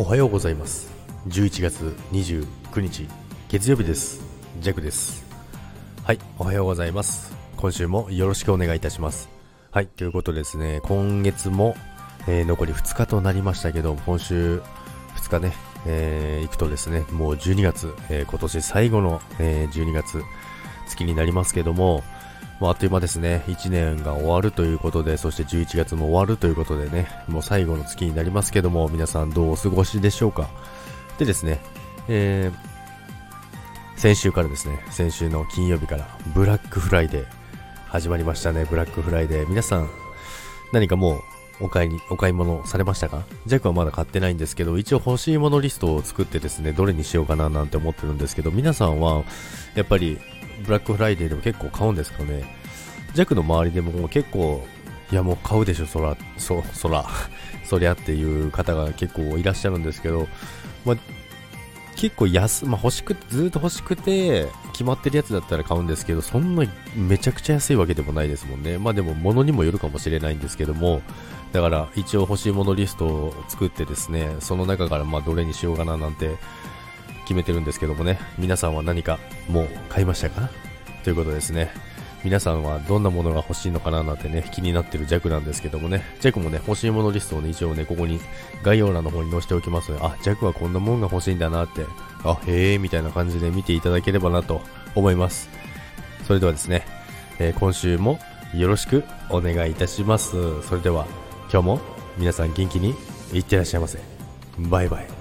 おはようございます。11月29日月曜日です。ジャクです。はいおはようございます。今週もよろしくお願いいたします。はいということですね今月も、えー、残り2日となりましたけど今週2日ね、えー、行くとですねもう12月、えー、今年最後の、え12月月になりますけどももうあっという間ですね。1年が終わるということで、そして11月も終わるということでね、もう最後の月になりますけども、皆さんどうお過ごしでしょうか。でですね、えー、先週からですね、先週の金曜日からブラックフライデー始まりましたね、ブラックフライデー。皆さん、何かもうお買いに、お買い物されましたか？ジャックはまだ買ってないんですけど、一応欲しいものリストを作ってですね、どれにしようかななんて思ってるんですけど、皆さんは、やっぱりブラックフライデーでも結構買うんですかね？ジャックの周りでも結構、いやもう買うでしょ、そら、そ、そら、そりゃっていう方が結構いらっしゃるんですけど、まあ、結構安、まあ、欲しく、ずっと欲しくて、決まってるやつだったら買うんですけど、そんなめちゃくちゃ安いわけでもないですもんね。まあでも物にもよるかもしれないんですけども、だから一応欲しいものリストを作ってですね、その中からまあどれにしようかななんて決めてるんですけどもね、皆さんは何かもう買いましたか？ということですね。皆さんはどんなものが欲しいのかななんてね、気になってるジャクなんですけどもね、ジャクもね、欲しいものリストをね、一応ね、ここに概要欄の方に載せておきますので、あ、ジャクはこんなもんが欲しいんだなって、あ、へえー、みたいな感じで見ていただければなと思います。それではですね、えー、今週もよろしくお願いいたします。それでは、今日も皆さん元気にいってらっしゃいませ。バイバイ。